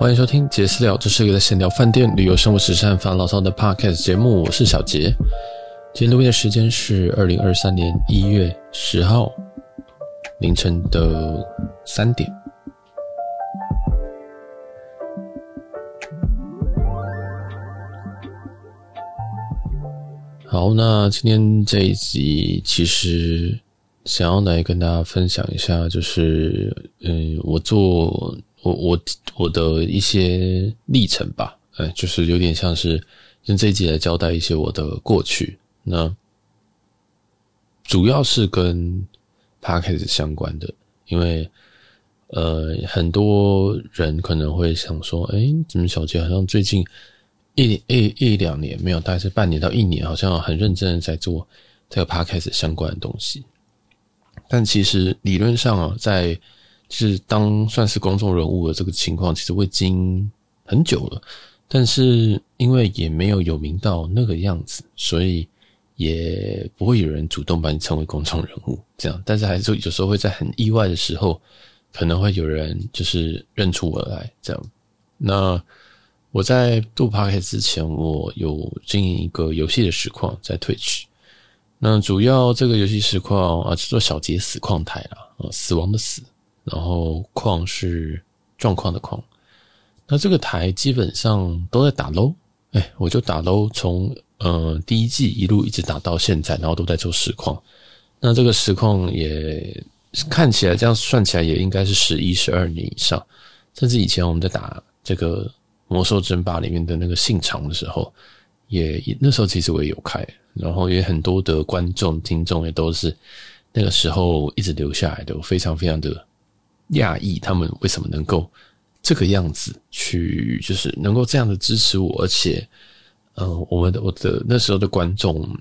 欢迎收听杰私聊，这是一个在闲聊饭店、旅游、生活、时尚、发牢骚的 podcast 节目。我是小杰，今天录音的时间是二零二三年一月十号凌晨的三点。好，那今天这一集其实想要来跟大家分享一下，就是嗯，我做。我我我的一些历程吧，哎，就是有点像是用这一集来交代一些我的过去。那主要是跟 Podcast 相关的，因为呃，很多人可能会想说，哎，怎么小杰好像最近一一一两年没有，大概是半年到一年，好像很认真的在做这个 Podcast 相关的东西。但其实理论上啊，在是当算是公众人物的这个情况，其实我已经很久了，但是因为也没有有名到那个样子，所以也不会有人主动把你称为公众人物这样。但是还是有时候会在很意外的时候，可能会有人就是认出我来这样。那我在做 Podcast 之前，我有经营一个游戏的实况在 Twitch。那主要这个游戏实况啊，叫做小杰死矿台啦，啊，死亡的死。然后矿是状况的矿，那这个台基本上都在打 low，哎，我就打 low，从呃第一季一路一直打到现在，然后都在做实况。那这个实况也看起来这样算起来也应该是十一、十二年以上，甚至以前我们在打这个魔兽争霸里面的那个信长的时候，也那时候其实我也有开，然后也很多的观众听众也都是那个时候一直留下来的，我非常非常的。讶异他们为什么能够这个样子去，就是能够这样的支持我，而且，嗯、呃，我们的我的那时候的观众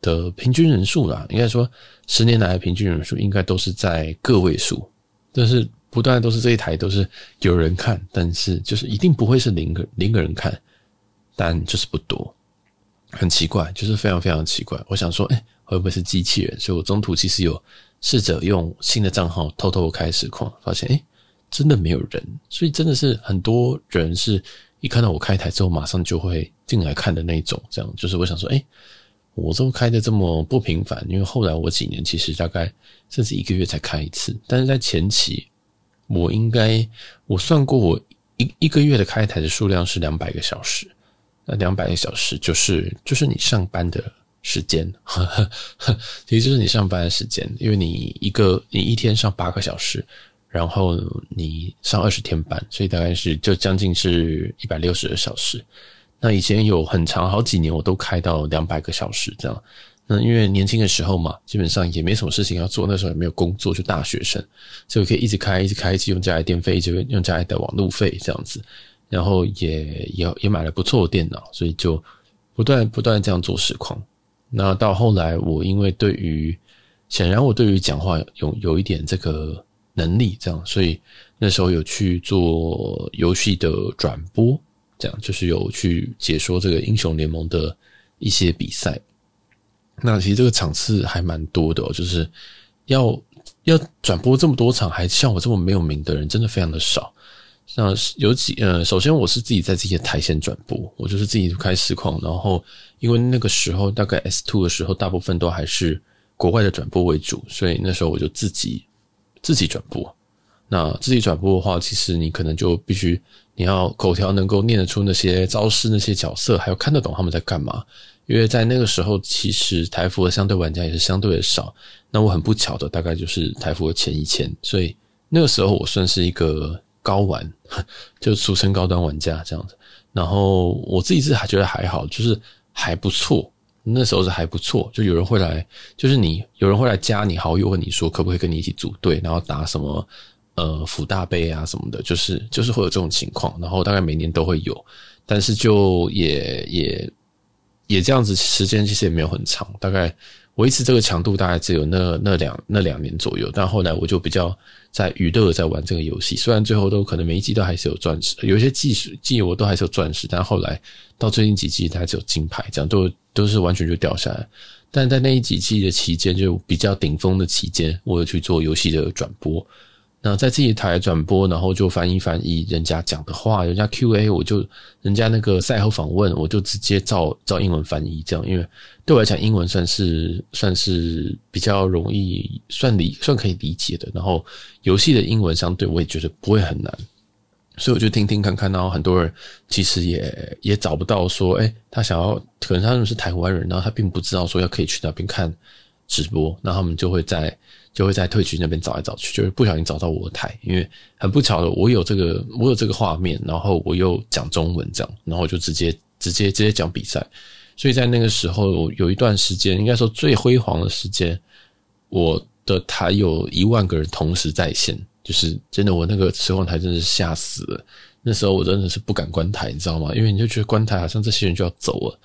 的平均人数啦，应该说十年来的平均人数应该都是在个位数，但是不断都是这一台都是有人看，但是就是一定不会是零个零个人看，但就是不多，很奇怪，就是非常非常奇怪。我想说，哎、会不会是机器人？所以我中途其实有。试着用新的账号偷偷开实况，发现诶，真的没有人，所以真的是很多人是一看到我开台之后，马上就会进来看的那种。这样就是我想说，诶，我都开的这么不频繁，因为后来我几年其实大概甚至一个月才开一次，但是在前期，我应该我算过，我一一个月的开台的数量是两百个小时，那两百个小时就是就是你上班的。时间，其实就是你上班的时间，因为你一个你一天上八个小时，然后你上二十天班，所以大概是就将近是一百六十个小时。那以前有很长好几年，我都开到两百个小时这样。那因为年轻的时候嘛，基本上也没什么事情要做，那时候也没有工作，就大学生，所以可以一直开，一直开，一直用家里电费，一直用家里的网路费这样子。然后也也也买了不错的电脑，所以就不断不断这样做实况。那到后来，我因为对于显然我对于讲话有有一点这个能力，这样，所以那时候有去做游戏的转播，这样就是有去解说这个英雄联盟的一些比赛。那其实这个场次还蛮多的哦，就是要要转播这么多场，还像我这么没有名的人，真的非常的少。那有几呃，首先我是自己在自己的台前转播，我就是自己开实况，然后因为那个时候大概 S two 的时候，大部分都还是国外的转播为主，所以那时候我就自己自己转播。那自己转播的话，其实你可能就必须你要口条能够念得出那些招式、那些角色，还要看得懂他们在干嘛。因为在那个时候，其实台服的相对玩家也是相对的少。那我很不巧的，大概就是台服的前一千，所以那个时候我算是一个。高玩，就俗称高端玩家这样子。然后我自己是还觉得还好，就是还不错。那时候是还不错，就有人会来，就是你有人会来加你好友，问你说可不可以跟你一起组队，然后打什么呃辅大杯啊什么的，就是就是会有这种情况。然后大概每年都会有，但是就也也也这样子，时间其实也没有很长，大概。维持这个强度大概只有那那两那两年左右，但后来我就比较在娱乐在玩这个游戏，虽然最后都可能每一季都还是有钻石，有一些季季我都还是有钻石，但后来到最近几季它只有金牌，这样都都是完全就掉下来。但在那一几季的期间，就比较顶峰的期间，我有去做游戏的转播。那在自己台转播，然后就翻译翻译人家讲的话，人家 Q&A，我就人家那个赛后访问，我就直接照照英文翻译这样，因为对我来讲，英文算是算是比较容易，算理算可以理解的。然后游戏的英文相对我也觉得不会很难，所以我就听听看看，然后很多人其实也也找不到说，哎，他想要可能他们是台湾人，然后他并不知道说要可以去那边看直播，那他们就会在。就会在 Twitch 那边找来找去，就是不小心找到我的台，因为很不巧的，我有这个我有这个画面，然后我又讲中文这样，然后就直接直接直接讲比赛，所以在那个时候有一段时间，应该说最辉煌的时间，我的台有一万个人同时在线，就是真的，我那个时候台真的是吓死了，那时候我真的是不敢关台，你知道吗？因为你就觉得关台好像这些人就要走了，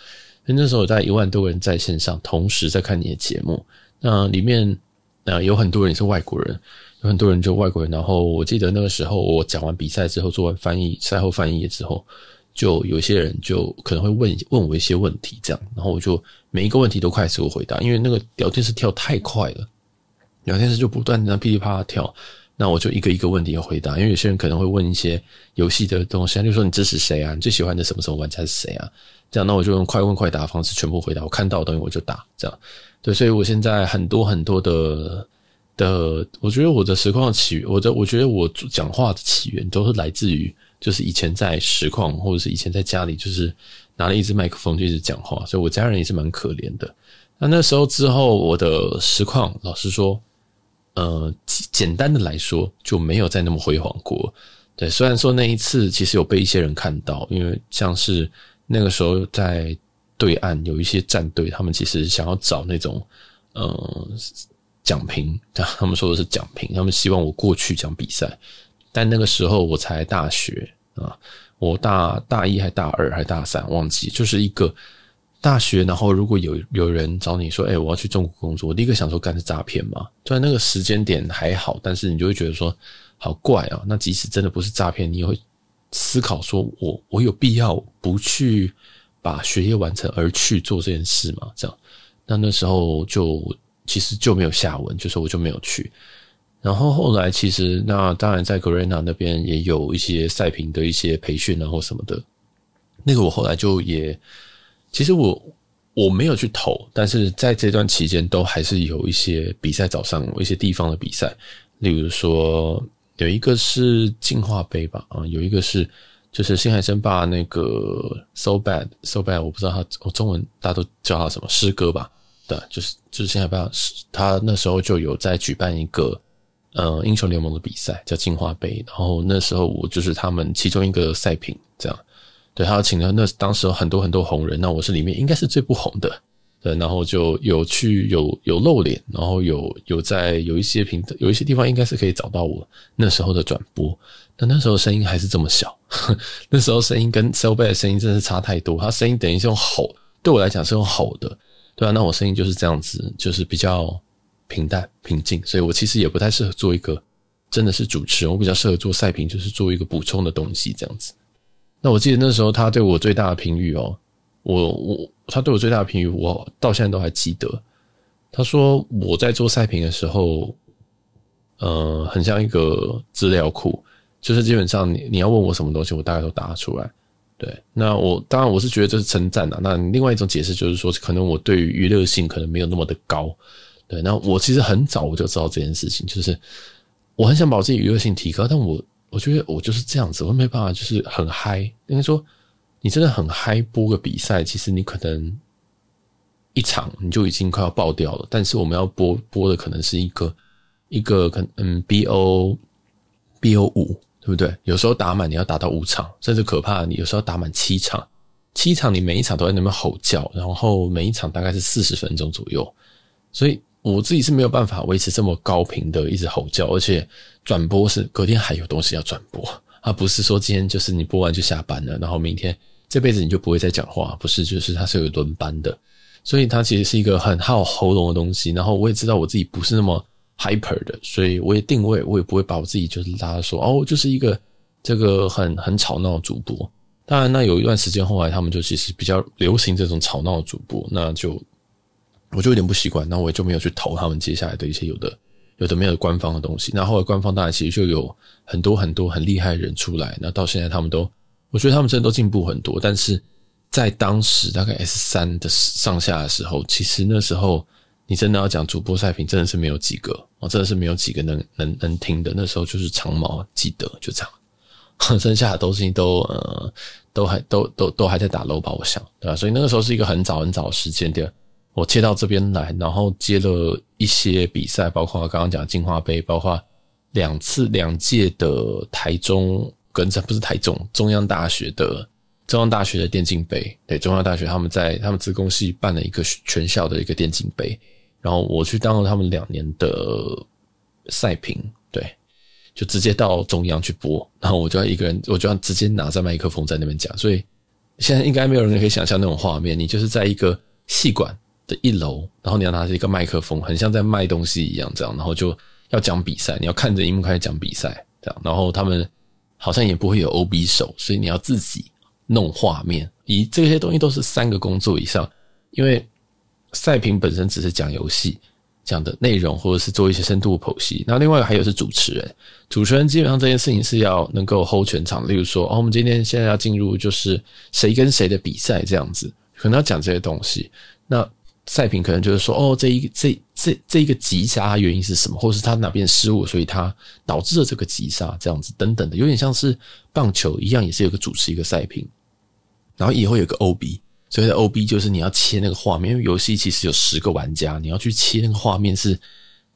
所以那时候我在一万多个人在线上同时在看你的节目，那里面。那有很多人是外国人，有很多人就外国人。然后我记得那个时候，我讲完比赛之后，做完翻译，赛后翻译之后，就有些人就可能会问问我一些问题，这样，然后我就每一个问题都快速回答，因为那个聊天室跳太快了，聊天室就不断的噼里啪啦跳，那我就一个一个问题要回答，因为有些人可能会问一些游戏的东西，就说你支持谁啊？你最喜欢的什么什么玩家是谁啊？这样，那我就用快问快答的方式全部回答，我看到的东西我就答，这样。对，所以我现在很多很多的的，我觉得我的实况起，我的我觉得我讲话的起源都是来自于，就是以前在实况或者是以前在家里，就是拿了一支麦克风就一直讲话，所以我家人也是蛮可怜的。那那时候之后，我的实况老实说，呃，简单的来说就没有再那么辉煌过。对，虽然说那一次其实有被一些人看到，因为像是那个时候在。对岸有一些战队，他们其实想要找那种呃讲评，他们说的是讲评，他们希望我过去讲比赛。但那个时候我才大学啊，我大大一还大二还大三忘记，就是一个大学。然后如果有有人找你说，哎，我要去中国工作，我第一个想说，干是诈骗嘛？虽然那个时间点还好，但是你就会觉得说好怪啊。那即使真的不是诈骗，你也会思考说我我有必要不去？把学业完成而去做这件事吗，这样，那那时候就其实就没有下文，就是我就没有去。然后后来其实那当然在 Garena 那边也有一些赛评的一些培训啊或什么的，那个我后来就也其实我我没有去投，但是在这段期间都还是有一些比赛找上我一些地方的比赛，例如说有一个是进化杯吧，啊，有一个是。就是新海争霸那个 So Bad So Bad，我不知道他，我中文大家都叫他什么师哥吧？对，就是就是星海争霸，他那时候就有在举办一个呃英雄联盟的比赛，叫进化杯。然后那时候我就是他们其中一个赛品，这样。对，他请了那当时有很多很多红人，那我是里面应该是最不红的。对，然后就有去有有露脸，然后有有在有一些平有一些地方应该是可以找到我那时候的转播。但那时候声音还是这么小，那时候声音跟 So Bad 的声音真的是差太多。他声音等于是用吼，对我来讲是用吼的，对啊，那我声音就是这样子，就是比较平淡平静，所以我其实也不太适合做一个真的是主持人，我比较适合做赛评，就是做一个补充的东西这样子。那我记得那时候他对我最大的评语哦，我我他对我最大的评语，我到现在都还记得。他说我在做赛评的时候，呃，很像一个资料库。就是基本上你你要问我什么东西，我大概都答出来。对，那我当然我是觉得这是称赞的。那另外一种解释就是说，可能我对于娱乐性可能没有那么的高。对，那我其实很早我就知道这件事情，就是我很想把自己娱乐性提高，但我我觉得我就是这样子，我没办法就是很嗨。应该说，你真的很嗨播个比赛，其实你可能一场你就已经快要爆掉了。但是我们要播播的可能是一个一个可嗯 BO BO 五。对不对？有时候打满你要打到五场，甚至可怕，你有时候打满七场，七场你每一场都在那边吼叫，然后每一场大概是四十分钟左右，所以我自己是没有办法维持这么高频的一直吼叫，而且转播是隔天还有东西要转播，而不是说今天就是你播完就下班了，然后明天这辈子你就不会再讲话，不是，就是它是有轮班的，所以它其实是一个很耗喉咙的东西，然后我也知道我自己不是那么。hyper 的，所以我也定位，我也不会把我自己就是大家说哦，就是一个这个很很吵闹的主播。当然，那有一段时间后来他们就其实比较流行这种吵闹的主播，那就我就有点不习惯，那我也就没有去投他们接下来的一些有的有的没有官方的东西。那后来官方当然其实就有很多很多很厉害的人出来。那到现在他们都，我觉得他们真的都进步很多。但是在当时大概 S 三的上下的时候，其实那时候你真的要讲主播赛评，真的是没有几个我，真的是没有几个能能能听的。那时候就是长毛记得就这样，剩下的东西都呃都还都都都还在打 low 吧，我想对吧？所以那个时候是一个很早很早的时间点。我切到这边来，然后接了一些比赛，包括刚刚讲的金花杯，包括两次两届的台中跟这不是台中中央大学的中央大学的电竞杯，对，中央大学他们在他们职工系办了一个全校的一个电竞杯，然后我去当了他们两年的赛评，对，就直接到中央去播，然后我就要一个人，我就要直接拿着麦克风在那边讲，所以现在应该没有人可以想象那种画面，你就是在一个戏馆。的一楼，然后你要拿着一个麦克风，很像在卖东西一样，这样，然后就要讲比赛，你要看着荧幕开始讲比赛，这样，然后他们好像也不会有 OB 手，所以你要自己弄画面，以这些东西都是三个工作以上，因为赛评本身只是讲游戏讲的内容，或者是做一些深度剖析，然后另外还有是主持人，主持人基本上这件事情是要能够 hold 全场，例如说，哦，我们今天现在要进入就是谁跟谁的比赛这样子，可能要讲这些东西，那。赛评可能就是说，哦，这一这这这一个击杀原因是什么，或者是他哪边失误，所以他导致了这个击杀，这样子等等的，有点像是棒球一样，也是有个主持一个赛评，然后以后有个 OB，所谓的 OB 就是你要切那个画面，因为游戏其实有十个玩家，你要去切那个画面是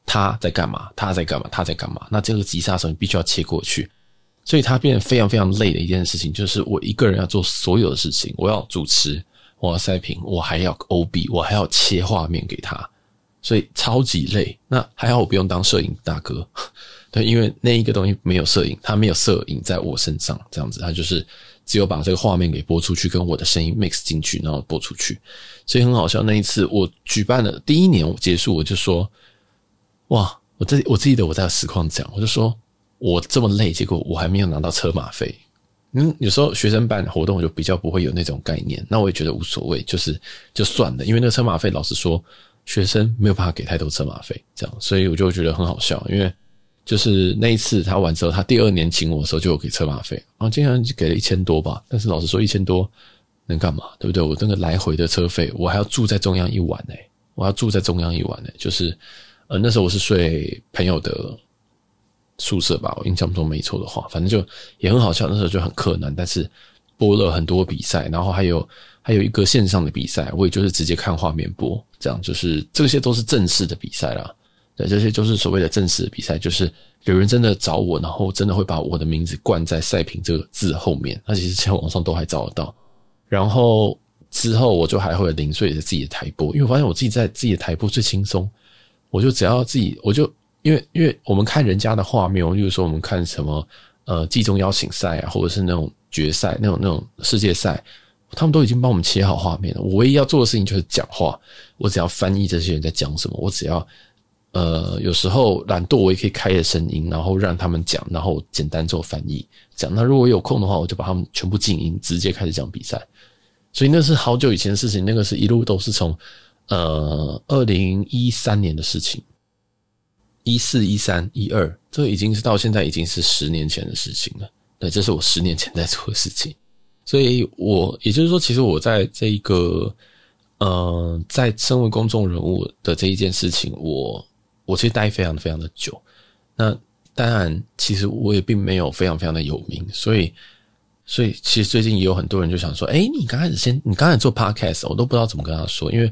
他在干嘛，他在干嘛，他在干嘛，那这个击杀的时候你必须要切过去，所以它变得非常非常累的一件事情，就是我一个人要做所有的事情，我要主持。我要塞屏，我还要 OB，我还要切画面给他，所以超级累。那还好我不用当摄影大哥，对，因为那一个东西没有摄影，他没有摄影在我身上，这样子，他就是只有把这个画面给播出去，跟我的声音 mix 进去，然后播出去。所以很好笑。那一次我举办了第一年结束，我就说，哇，我这我记得我在实况讲，我就说我这么累，结果我还没有拿到车马费。嗯，有时候学生办活动我就比较不会有那种概念，那我也觉得无所谓，就是就算了，因为那个车马费，老实说，学生没有办法给太多车马费，这样，所以我就觉得很好笑，因为就是那一次他完之后，他第二年请我的时候就有给车马费，然后竟然给了一千多吧，但是老实说，一千多能干嘛，对不对？我那个来回的车费，我还要住在中央一晚呢，我要住在中央一晚呢，就是呃那时候我是睡朋友的。宿舍吧，我印象中没错的话，反正就也很好笑。那时候就很困难，但是播了很多比赛，然后还有还有一个线上的比赛，我也就是直接看画面播，这样就是这些都是正式的比赛啦。对，这些就是所谓的正式的比赛，就是有人真的找我，然后真的会把我的名字冠在赛评这个字后面。那其实现在网上都还找得到。然后之后我就还会零碎的自己的台播，因为我发现我自己在自己的台播最轻松，我就只要自己我就。因为，因为我们看人家的画面，例如说我们看什么呃季中邀请赛啊，或者是那种决赛、那种那种世界赛，他们都已经帮我们切好画面了。我唯一要做的事情就是讲话，我只要翻译这些人在讲什么，我只要呃有时候懒惰，我也可以开着声音，然后让他们讲，然后简单做翻译讲。那如果有空的话，我就把他们全部静音，直接开始讲比赛。所以那是好久以前的事情，那个是一路都是从呃二零一三年的事情。一四一三一二，这已经是到现在已经是十年前的事情了。对，这是我十年前在做的事情，所以我也就是说，其实我在这一个，呃，在身为公众人物的这一件事情，我我其实待非常非常的久。那当然，其实我也并没有非常非常的有名，所以，所以其实最近也有很多人就想说，诶，你刚开始先，你刚才做 podcast，我都不知道怎么跟他说，因为。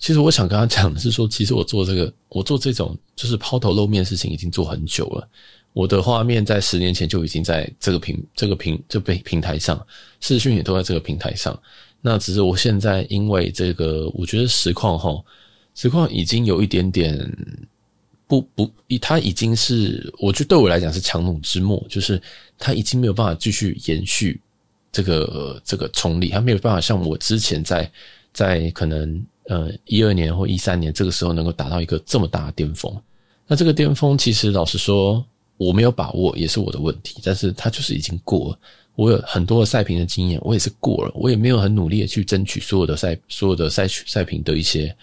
其实我想跟他讲的是说，其实我做这个，我做这种就是抛头露面的事情已经做很久了。我的画面在十年前就已经在这个平、这个平、这个平台上，视讯也都在这个平台上。那只是我现在因为这个，我觉得实况齁，实况已经有一点点不不，它已经是，我觉得对我来讲是强弩之末，就是它已经没有办法继续延续这个这个冲力，它没有办法像我之前在在可能。呃，一二年或一三年这个时候能够达到一个这么大的巅峰，那这个巅峰其实老实说我没有把握，也是我的问题。但是它就是已经过了，我有很多的赛评的经验，我也是过了，我也没有很努力的去争取所有的赛所有的赛赛评的一些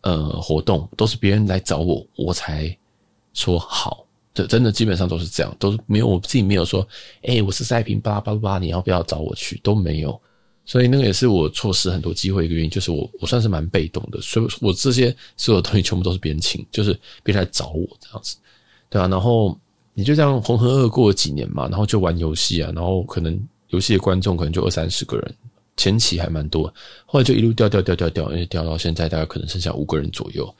呃活动，都是别人来找我，我才说好，这真的基本上都是这样，都是没有我自己没有说，哎、我是赛评，巴拉巴拉巴拉，你要不要找我去？都没有，所以那个也是我错失很多机会一个原因，就是我我算是蛮被动的，所以我这些所有东西全部都是别人请，就是别人来找我这样子，对啊，然后你就这样浑浑噩过了几年嘛，然后就玩游戏啊，然后可能游戏的观众可能就二三十个人。前期还蛮多，后来就一路掉掉掉掉掉，因为掉到现在大概可能剩下五个人左右。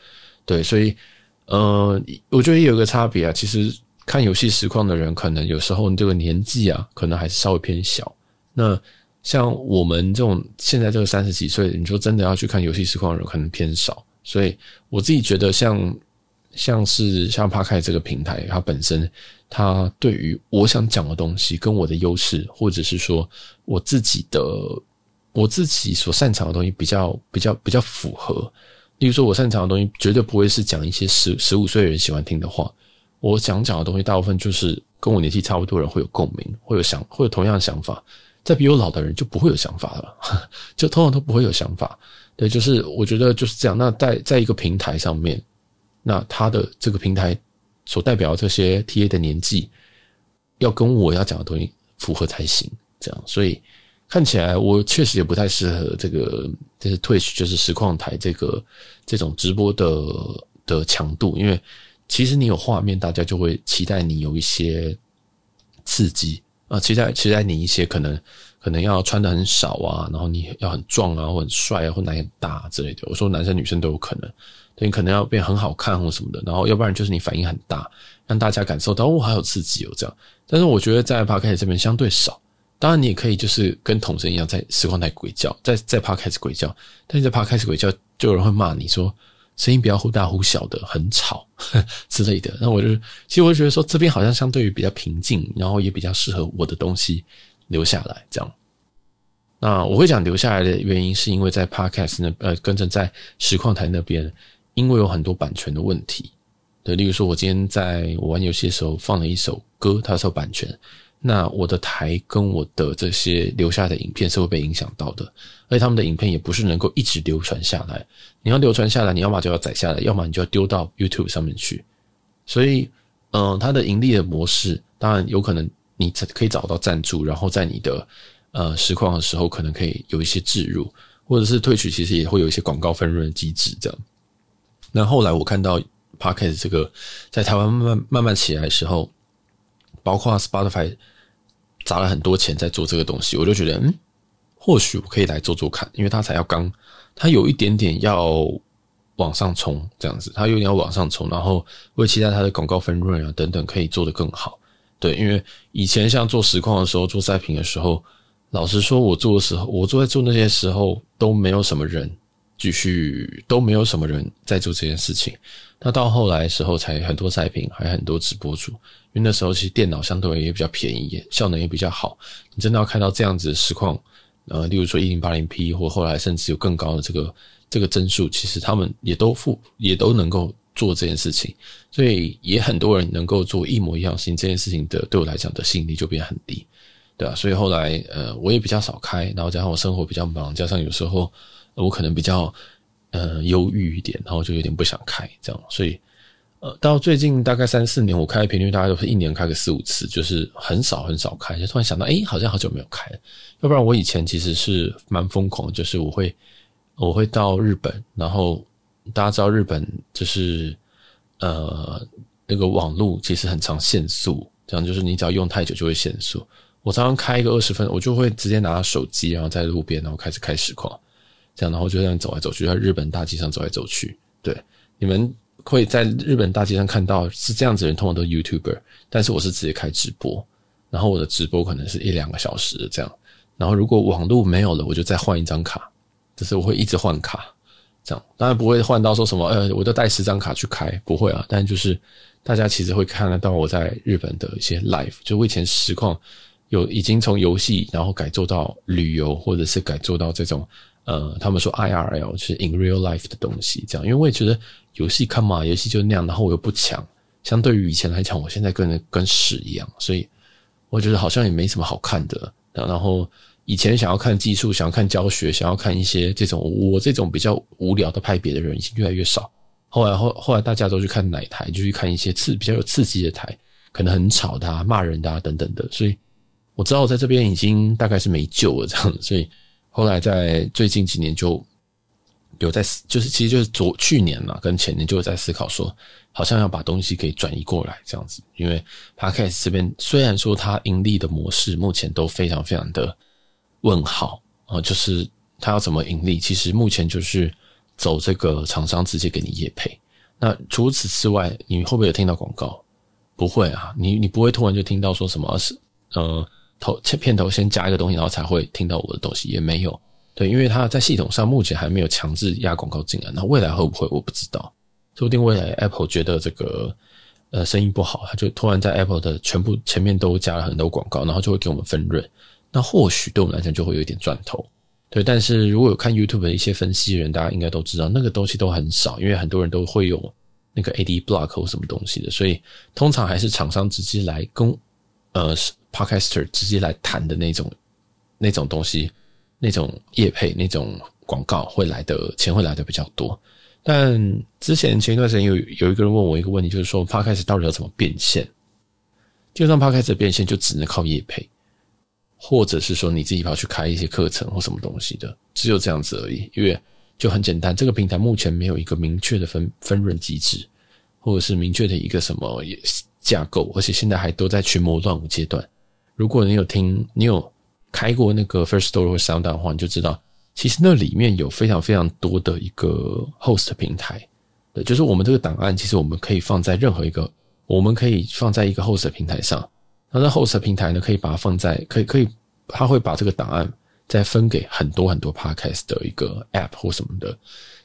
对，所以，呃，我觉得也有个差别啊。其实看游戏实况的人，可能有时候你这个年纪啊，可能还是稍微偏小。那像我们这种现在这个三十几岁，你说真的要去看游戏实况的人，可能偏少。所以我自己觉得像，像是像 p a r k 这个平台，它本身，它对于我想讲的东西，跟我的优势，或者是说我自己的。我自己所擅长的东西比较比较比较符合，例如说，我擅长的东西绝对不会是讲一些十十五岁的人喜欢听的话。我想讲的东西，大部分就是跟我年纪差不多的人会有共鸣，会有想，会有同样的想法。再比我老的人就不会有想法了，就通常都不会有想法。对，就是我觉得就是这样。那在在一个平台上面，那他的这个平台所代表这些 TA 的年纪，要跟我要讲的东西符合才行。这样，所以。看起来我确实也不太适合这个，就是 Twitch，就是实况台这个这种直播的的强度，因为其实你有画面，大家就会期待你有一些刺激啊，期待期待你一些可能可能要穿得很少啊，然后你要很壮啊，或很帅啊，或奶很大之类的。我说男生女生都有可能，对，你可能要变很好看或什么的，然后要不然就是你反应很大，让大家感受到哦，好有刺激哦这样。但是我觉得在趴开始这边相对少。当然，你也可以就是跟统神一样，在时光台鬼叫，在在趴开始鬼叫，但是在趴开始鬼叫，就有人会骂你说声音不要忽大忽小的，很吵 之类的。那我就其实我就觉得说，这边好像相对于比较平静，然后也比较适合我的东西留下来这样。那我会讲留下来的原因，是因为在 Podcast 那呃，跟着在实况台那边，因为有很多版权的问题。对，例如说，我今天在我玩游戏的时候放了一首歌，它是有版权。那我的台跟我的这些留下的影片是会被影响到的，而且他们的影片也不是能够一直流传下来。你要流传下来，你要么就要载下来，要么你就要丢到 YouTube 上面去。所以，嗯，它的盈利的模式，当然有可能你可以找到赞助，然后在你的呃实况的时候，可能可以有一些置入，或者是退取，其实也会有一些广告分润的机制这样。那后来我看到 Podcast 这个在台湾慢慢慢慢起来的时候，包括 Spotify。砸了很多钱在做这个东西，我就觉得，嗯，或许我可以来做做看，因为它才要刚，它有一点点要往上冲，这样子，它有点要往上冲，然后会期待它的广告分润啊等等可以做得更好。对，因为以前像做实况的时候，做赛评的时候，老实说，我做的时候，我做在做那些时候都没有什么人继续，都没有什么人在做这件事情。那到后来的时候，才很多赛品，还很多直播主。因为那时候其实电脑相对也比较便宜，效能也比较好。你真的要看到这样子的实况，呃，例如说一零八零 P 或后来甚至有更高的这个这个帧数，其实他们也都付也都能够做这件事情。所以也很多人能够做一模一样的事情，这件事情的对我来讲的吸引力就变很低，对啊，所以后来呃我也比较少开，然后加上我生活比较忙，加上有时候我可能比较呃忧郁一点，然后就有点不想开这样，所以。呃，到最近大概三四年，我开的频率大概都是一年开个四五次，就是很少很少开。就突然想到，诶，好像好久没有开了。要不然我以前其实是蛮疯狂，就是我会我会到日本，然后大家知道日本就是呃那个网络其实很常限速，这样就是你只要用太久就会限速。我常常开一个二十分，我就会直接拿手机，然后在路边，然后开始开实况，这样然后就这样走来走去，在日本大街上走来走去。对，你们。会在日本大街上看到是这样子的人，通常都是 YouTuber，但是我是直接开直播，然后我的直播可能是一两个小时这样，然后如果网络没有了，我就再换一张卡，就是我会一直换卡，这样当然不会换到说什么呃，我就带十张卡去开，不会啊，但就是大家其实会看得到我在日本的一些 live，就我以前实况有已经从游戏然后改做到旅游，或者是改做到这种。呃，他们说 IRL 是 in real life 的东西，这样，因为我也觉得游戏看嘛，游戏就那样，然后我又不强，相对于以前来讲，我现在跟跟屎一样，所以我觉得好像也没什么好看的。然后以前想要看技术，想要看教学，想要看一些这种我这种比较无聊的派别的人，已经越来越少。后来后后来大家都去看奶台，就去看一些刺比较有刺激的台，可能很吵的啊、骂人的等等的。所以我知道我在这边已经大概是没救了这样，所以后来在最近几年就有在就是其实就是昨去年嘛跟前年就有在思考说，好像要把东西给转移过来这样子，因为 Podcast 这边虽然说它盈利的模式目前都非常非常的问号啊，就是它要怎么盈利，其实目前就是。走这个厂商直接给你业配，那除此之外，你会不会有听到广告？不会啊，你你不会突然就听到说什么是呃头片头先加一个东西，然后才会听到我的东西，也没有。对，因为它在系统上目前还没有强制压广告进来，那未来会不会我不知道。说不定未来 Apple 觉得这个呃生意不好，他就突然在 Apple 的全部前面都加了很多广告，然后就会给我们分润。那或许对我们来讲就会有一点赚头。对，但是如果有看 YouTube 的一些分析人，大家应该都知道，那个东西都很少，因为很多人都会用那个 Ad Block 或什么东西的，所以通常还是厂商直接来跟呃 Podcaster 直接来谈的那种那种东西，那种业配那种广告会来的钱会来的比较多。但之前前一段时间有有一个人问我一个问题，就是说 Podcast 到底要怎么变现？基本上 Podcast 变现就只能靠业配。或者是说你自己跑去开一些课程或什么东西的，只有这样子而已。因为就很简单，这个平台目前没有一个明确的分分润机制，或者是明确的一个什么架构，而且现在还都在群魔乱舞阶段。如果你有听，你有开过那个 First Story 或 Sound 的话，你就知道，其实那里面有非常非常多的一个 host 平台。对，就是我们这个档案，其实我们可以放在任何一个，我们可以放在一个 host 平台上。那在 host 平台呢，可以把它放在，可以可以，他会把这个档案再分给很多很多 podcast 的一个 app 或什么的，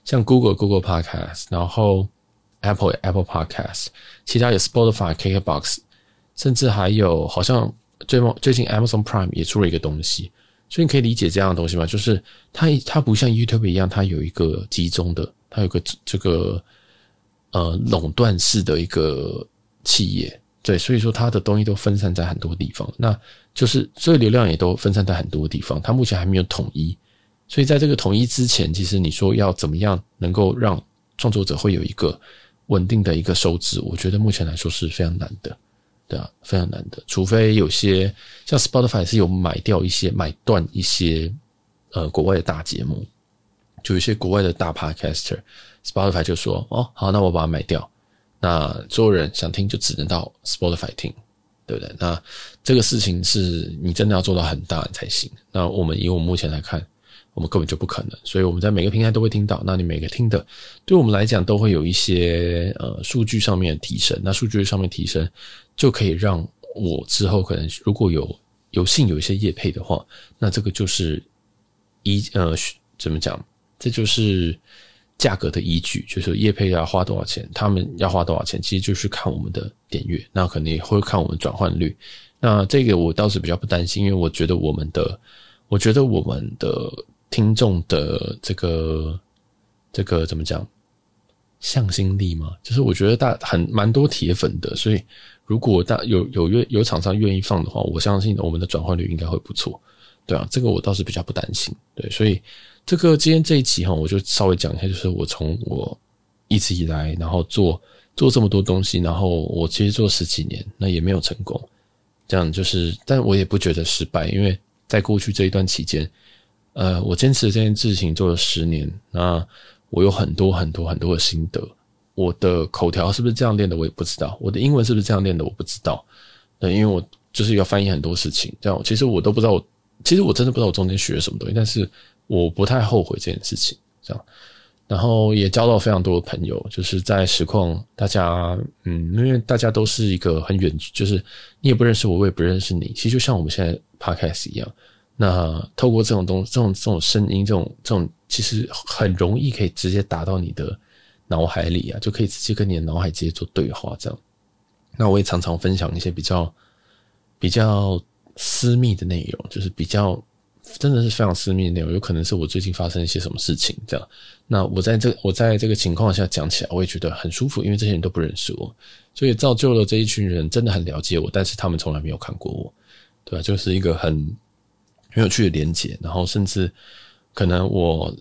像 Google Google Podcast，然后 Apple Apple Podcast，其他有 Spotify、KKBox，甚至还有好像最最近 Amazon Prime 也出了一个东西，所以你可以理解这样的东西吗？就是它它不像 YouTube 一样，它有一个集中的，它有个这个呃垄断式的一个企业。对，所以说它的东西都分散在很多地方，那就是所以流量也都分散在很多地方。它目前还没有统一，所以在这个统一之前，其实你说要怎么样能够让创作者会有一个稳定的一个收支，我觉得目前来说是非常难的，对啊，非常难的。除非有些像 Spotify 是有买掉一些买断一些呃国外的大节目，就有些国外的大 Podcaster，Spotify 就说哦好，那我把它买掉。那所有人想听就只能到 Spotify 听，对不对？那这个事情是你真的要做到很大才行。那我们以我目前来看，我们根本就不可能。所以我们在每个平台都会听到。那你每个听的，对我们来讲都会有一些呃数据上面的提升。那数据上面提升，就可以让我之后可能如果有有幸有一些业配的话，那这个就是一呃怎么讲？这就是。价格的依据就是业配要花多少钱，他们要花多少钱，其实就是看我们的点阅，那可能也会看我们转换率。那这个我倒是比较不担心，因为我觉得我们的，我觉得我们的听众的这个这个怎么讲，向心力嘛，就是我觉得大很蛮多铁粉的，所以如果大有有愿有厂商愿意放的话，我相信我们的转换率应该会不错，对啊，这个我倒是比较不担心，对，所以。这个今天这一集哈，我就稍微讲一下，就是我从我一直以来，然后做做这么多东西，然后我其实做十几年，那也没有成功，这样就是，但我也不觉得失败，因为在过去这一段期间，呃，我坚持这件事情做了十年，那我有很多很多很多的心得，我的口条是不是这样练的，我也不知道，我的英文是不是这样练的，我不知道，对，因为我就是要翻译很多事情，这样其实我都不知道我，其实我真的不知道我中间学了什么东西，但是。我不太后悔这件事情，这样，然后也交到非常多的朋友，就是在实况，大家，嗯，因为大家都是一个很远，就是你也不认识我，我也不认识你，其实就像我们现在 podcast 一样，那透过这种东，这种这种声音，这种这种，其实很容易可以直接打到你的脑海里啊，就可以直接跟你的脑海直接做对话，这样。那我也常常分享一些比较比较私密的内容，就是比较。真的是非常私密的内容，有可能是我最近发生一些什么事情，这样。那我在这我在这个情况下讲起来，我也觉得很舒服，因为这些人都不认识我，所以造就了这一群人真的很了解我，但是他们从来没有看过我，对吧？就是一个很很有趣的连结，然后甚至可能我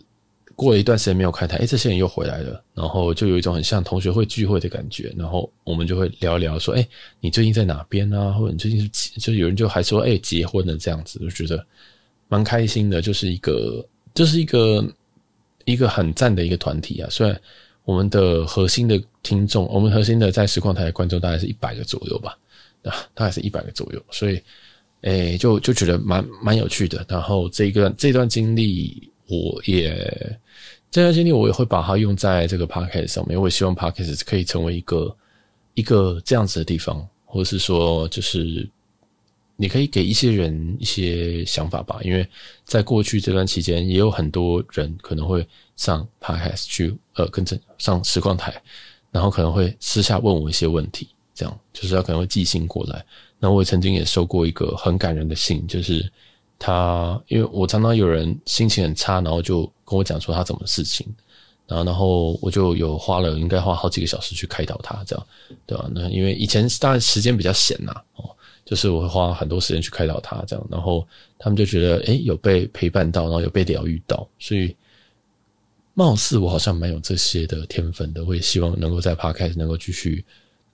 过了一段时间没有开台，哎，这些人又回来了，然后就有一种很像同学会聚会的感觉，然后我们就会聊一聊说，哎，你最近在哪边啊？或者你最近是就有人就还说，哎，结婚了这样子，就觉得蛮开心的，就是一个就是一个一个很赞的一个团体啊。虽然我们的核心的听众，我们核心的在实况台的观众大概是一百个左右吧，啊，大概是一百个左右，所以，哎，就就觉得蛮蛮有趣的。然后这个这段经历，我也。这段经历我也会把它用在这个 podcast 上面，我也希望 podcast 可以成为一个一个这样子的地方，或者是说，就是你可以给一些人一些想法吧。因为在过去这段期间，也有很多人可能会上 podcast 去呃跟着上实况台，然后可能会私下问我一些问题，这样就是他可能会寄信过来。那我也曾经也收过一个很感人的信，就是。他，因为我常常有人心情很差，然后就跟我讲说他怎么事情，然后然后我就有花了应该花好几个小时去开导他，这样对吧？那因为以前当然时间比较闲呐，哦，就是我会花很多时间去开导他，这样，然后他们就觉得诶有被陪伴到，然后有被疗愈到，所以貌似我好像蛮有这些的天分的，我也希望能够在 Podcast 能够继续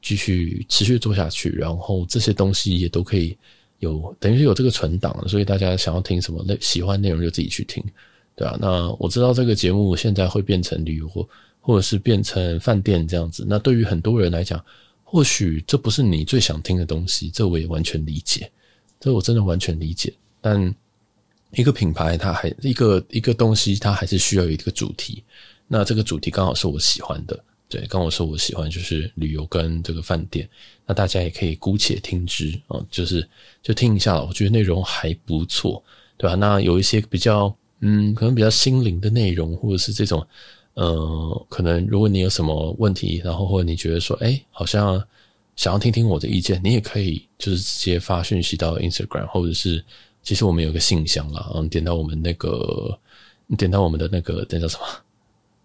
继续持续做下去，然后这些东西也都可以。有等于是有这个存档，所以大家想要听什么类喜欢内容就自己去听，对啊，那我知道这个节目现在会变成旅游或或者是变成饭店这样子。那对于很多人来讲，或许这不是你最想听的东西，这我也完全理解，这我真的完全理解。但一个品牌，它还一个一个东西，它还是需要有一个主题。那这个主题刚好是我喜欢的。对，刚我说我喜欢就是旅游跟这个饭店，那大家也可以姑且听之啊，就是就听一下，我觉得内容还不错，对吧？那有一些比较嗯，可能比较心灵的内容，或者是这种呃，可能如果你有什么问题，然后或者你觉得说，哎，好像想要听听我的意见，你也可以就是直接发讯息到 Instagram，或者是其实我们有个信箱啦，嗯，点到我们那个，点到我们的那个，那叫什么？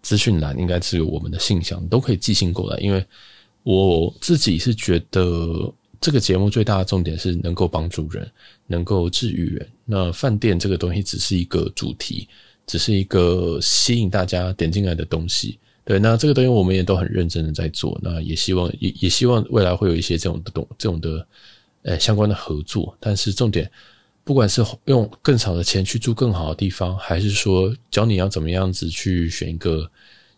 资讯栏应该是有我们的信箱，都可以寄信过来。因为我自己是觉得这个节目最大的重点是能够帮助人，能够治愈人。那饭店这个东西只是一个主题，只是一个吸引大家点进来的东西。对，那这个东西我们也都很认真的在做。那也希望也也希望未来会有一些这种的东这种的呃相关的合作。但是重点。不管是用更少的钱去住更好的地方，还是说教你要怎么样子去选一个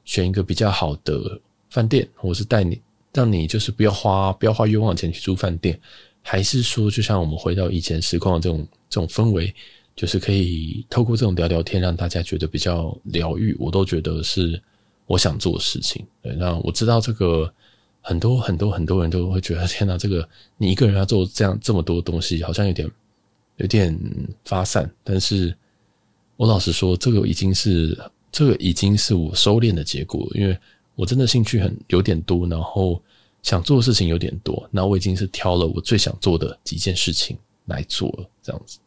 选一个比较好的饭店，或是带你让你就是不要花不要花冤枉钱去住饭店，还是说就像我们回到以前实况的这种这种氛围，就是可以透过这种聊聊天让大家觉得比较疗愈，我都觉得是我想做的事情。对，那我知道这个很多很多很多人都会觉得天哪，这个你一个人要做这样这么多东西，好像有点。有点发散，但是我老实说，这个已经是这个已经是我收敛的结果，因为我真的兴趣很有点多，然后想做的事情有点多，那我已经是挑了我最想做的几件事情来做了，这样子，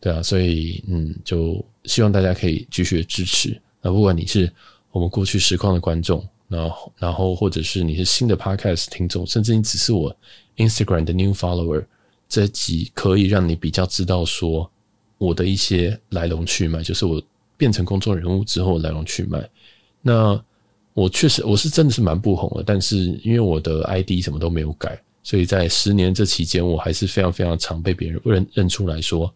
对啊，所以嗯，就希望大家可以继续支持。那不管你是我们过去实况的观众，然后然后或者是你是新的 Podcast 听众，甚至你只是我 Instagram 的 New Follower。这集可以让你比较知道说我的一些来龙去脉，就是我变成公众人物之后来龙去脉。那我确实我是真的是蛮不红的，但是因为我的 ID 什么都没有改，所以在十年这期间，我还是非常非常常被别人认认出来说：“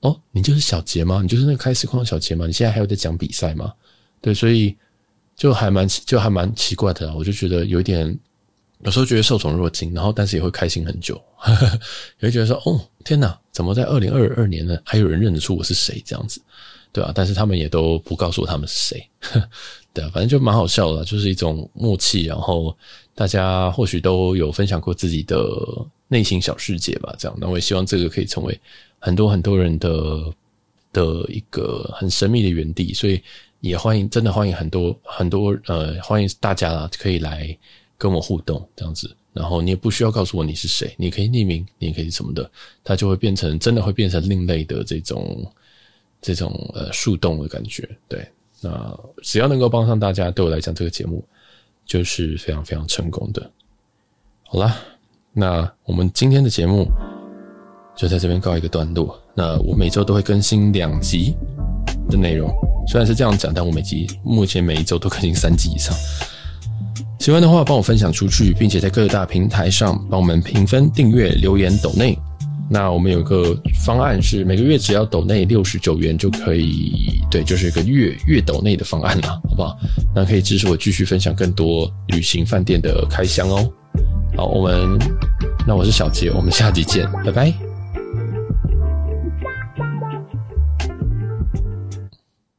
哦，你就是小杰吗？你就是那个开实况小杰吗？你现在还有在讲比赛吗？”对，所以就还蛮就还蛮奇怪的，我就觉得有点。有时候觉得受宠若惊，然后但是也会开心很久，也会觉得说：“哦，天哪，怎么在二零二二年呢，还有人认得出我是谁这样子，对啊，但是他们也都不告诉我他们是谁，对啊，反正就蛮好笑的，就是一种默契。然后大家或许都有分享过自己的内心小世界吧，这样。那我也希望这个可以成为很多很多人的的一个很神秘的园地，所以也欢迎，真的欢迎很多很多呃，欢迎大家，可以来。跟我互动这样子，然后你也不需要告诉我你是谁，你可以匿名，你也可以什么的，它就会变成真的会变成另类的这种这种呃树洞的感觉。对，那只要能够帮上大家，对我来讲这个节目就是非常非常成功的。好啦，那我们今天的节目就在这边告一个段落。那我每周都会更新两集，的内容。虽然是这样讲，但我每集目前每一周都更新三集以上。喜欢的话，帮我分享出去，并且在各大平台上帮我们评分、订阅、留言、抖内。那我们有个方案是每个月只要抖内六十九元就可以，对，就是一个月月抖内的方案啦，好不好？那可以支持我继续分享更多旅行饭店的开箱哦。好，我们，那我是小杰，我们下集见，拜拜。